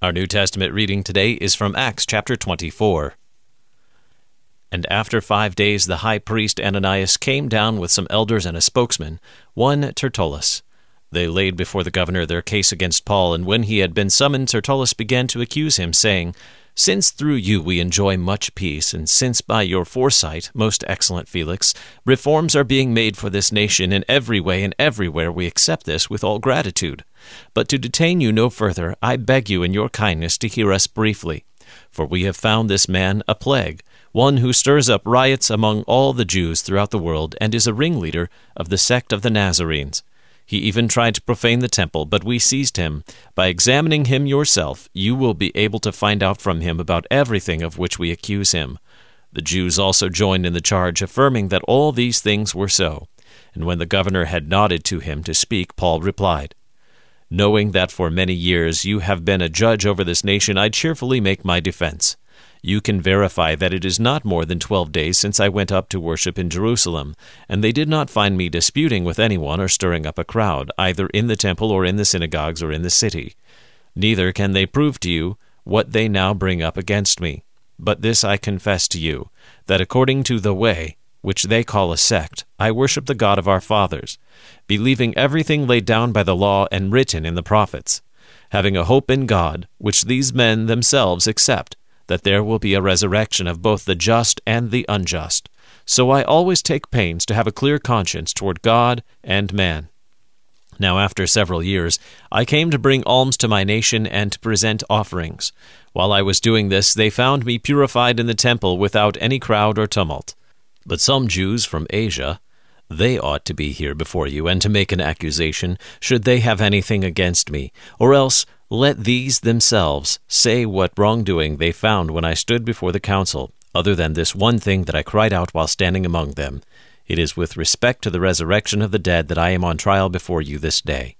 Our New Testament reading today is from Acts chapter 24. And after five days, the high priest Ananias came down with some elders and a spokesman, one Tertullus. They laid before the governor their case against Paul, and when he had been summoned, Tertullus began to accuse him, saying, Since through you we enjoy much peace, and since by your foresight, most excellent Felix, reforms are being made for this nation in every way and everywhere, we accept this with all gratitude. But to detain you no further, I beg you in your kindness to hear us briefly. For we have found this man a plague, one who stirs up riots among all the Jews throughout the world, and is a ringleader of the sect of the Nazarenes. He even tried to profane the temple, but we seized him. By examining him yourself, you will be able to find out from him about everything of which we accuse him. The Jews also joined in the charge, affirming that all these things were so. And when the governor had nodded to him to speak, Paul replied, Knowing that for many years you have been a judge over this nation, I cheerfully make my defense. You can verify that it is not more than twelve days since I went up to worship in Jerusalem, and they did not find me disputing with anyone or stirring up a crowd, either in the temple or in the synagogues or in the city. Neither can they prove to you what they now bring up against me. But this I confess to you, that according to the way, which they call a sect, I worship the God of our fathers, believing everything laid down by the law and written in the prophets, having a hope in God, which these men themselves accept, that there will be a resurrection of both the just and the unjust. So I always take pains to have a clear conscience toward God and man. Now, after several years, I came to bring alms to my nation and to present offerings. While I was doing this, they found me purified in the temple without any crowd or tumult. But some Jews from Asia, they ought to be here before you and to make an accusation, should they have anything against me, or else let these themselves say what wrongdoing they found when I stood before the council, other than this one thing that I cried out while standing among them. It is with respect to the resurrection of the dead that I am on trial before you this day.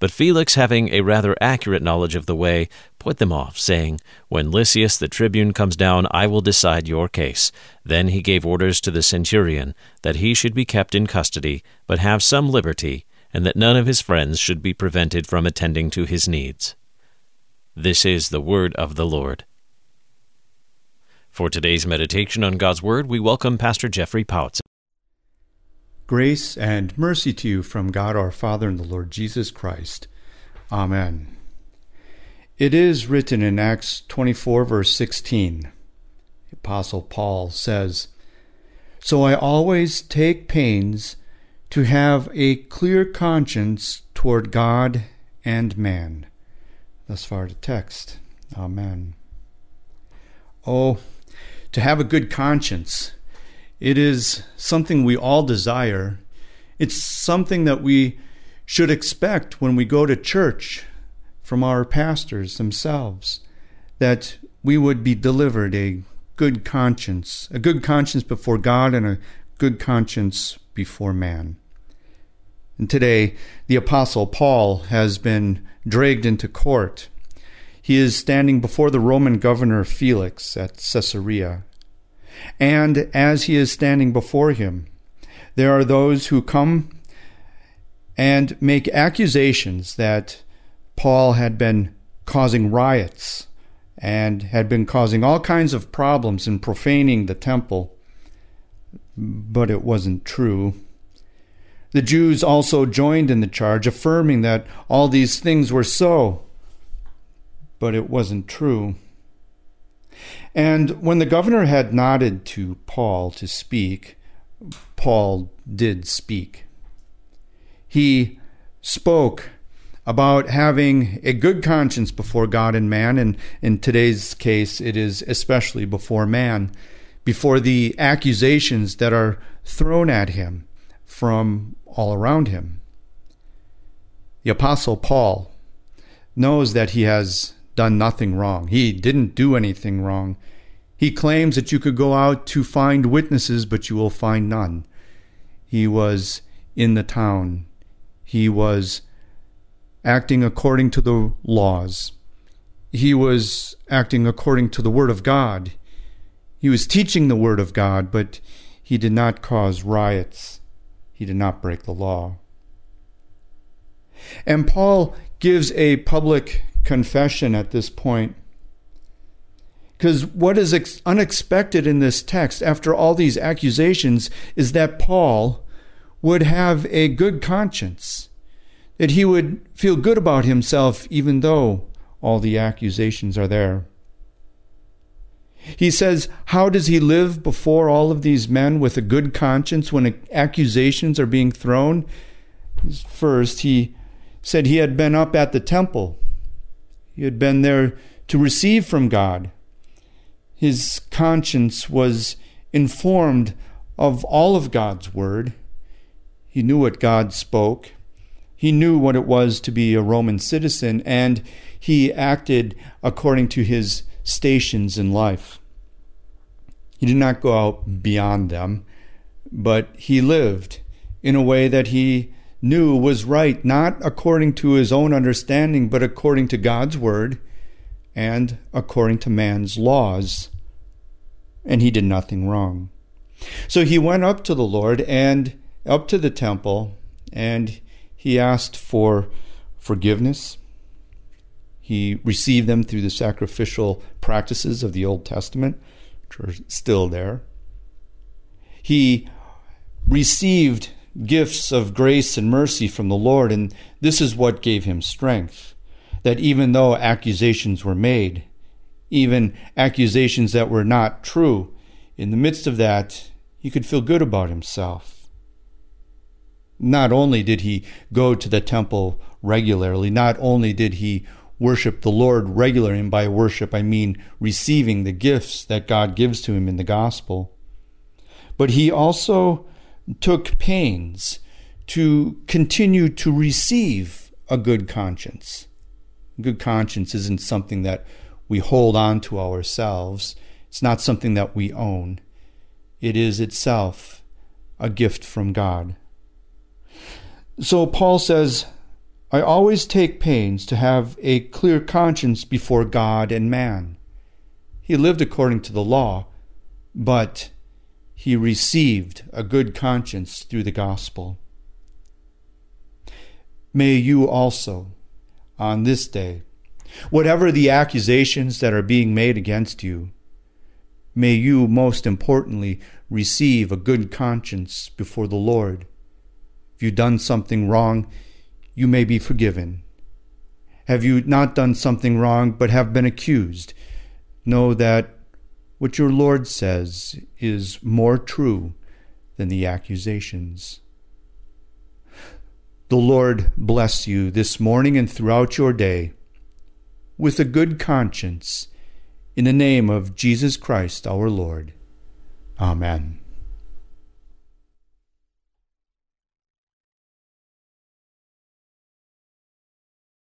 But Felix, having a rather accurate knowledge of the way, put them off, saying, When Lysias the tribune comes down, I will decide your case. Then he gave orders to the centurion that he should be kept in custody, but have some liberty, and that none of his friends should be prevented from attending to his needs. This is the word of the Lord. For today's meditation on God's Word, we welcome Pastor Jeffrey Pouts. Grace and mercy to you from God our Father and the Lord Jesus Christ. Amen. It is written in Acts 24, verse 16. The Apostle Paul says, So I always take pains to have a clear conscience toward God and man. Thus far, the text. Amen. Oh, to have a good conscience it is something we all desire. It's something that we should expect when we go to church from our pastors themselves, that we would be delivered a good conscience, a good conscience before God and a good conscience before man. And today, the Apostle Paul has been dragged into court. He is standing before the Roman governor Felix at Caesarea. And as he is standing before him, there are those who come and make accusations that Paul had been causing riots and had been causing all kinds of problems and profaning the temple. But it wasn't true. The Jews also joined in the charge, affirming that all these things were so. But it wasn't true. And when the governor had nodded to Paul to speak, Paul did speak. He spoke about having a good conscience before God and man, and in today's case, it is especially before man, before the accusations that are thrown at him from all around him. The Apostle Paul knows that he has done nothing wrong. He didn't do anything wrong. He claims that you could go out to find witnesses, but you will find none. He was in the town. He was acting according to the laws. He was acting according to the Word of God. He was teaching the Word of God, but he did not cause riots. He did not break the law. And Paul gives a public confession at this point. Because what is ex- unexpected in this text, after all these accusations, is that Paul would have a good conscience, that he would feel good about himself even though all the accusations are there. He says, How does he live before all of these men with a good conscience when accusations are being thrown? First, he said he had been up at the temple, he had been there to receive from God. His conscience was informed of all of God's word. He knew what God spoke. He knew what it was to be a Roman citizen, and he acted according to his stations in life. He did not go out beyond them, but he lived in a way that he knew was right, not according to his own understanding, but according to God's word and according to man's laws. And he did nothing wrong. So he went up to the Lord and up to the temple, and he asked for forgiveness. He received them through the sacrificial practices of the Old Testament, which are still there. He received gifts of grace and mercy from the Lord, and this is what gave him strength that even though accusations were made, even accusations that were not true, in the midst of that, he could feel good about himself. Not only did he go to the temple regularly, not only did he worship the Lord regularly, and by worship I mean receiving the gifts that God gives to him in the gospel, but he also took pains to continue to receive a good conscience. Good conscience isn't something that we hold on to ourselves, it's not something that we own. It is itself a gift from God. So Paul says, I always take pains to have a clear conscience before God and man. He lived according to the law, but he received a good conscience through the gospel. May you also, on this day, whatever the accusations that are being made against you, may you most importantly receive a good conscience before the Lord. If you've done something wrong, you may be forgiven. Have you not done something wrong but have been accused? Know that what your Lord says is more true than the accusations. The Lord bless you this morning and throughout your day with a good conscience in the name of Jesus Christ our Lord. Amen.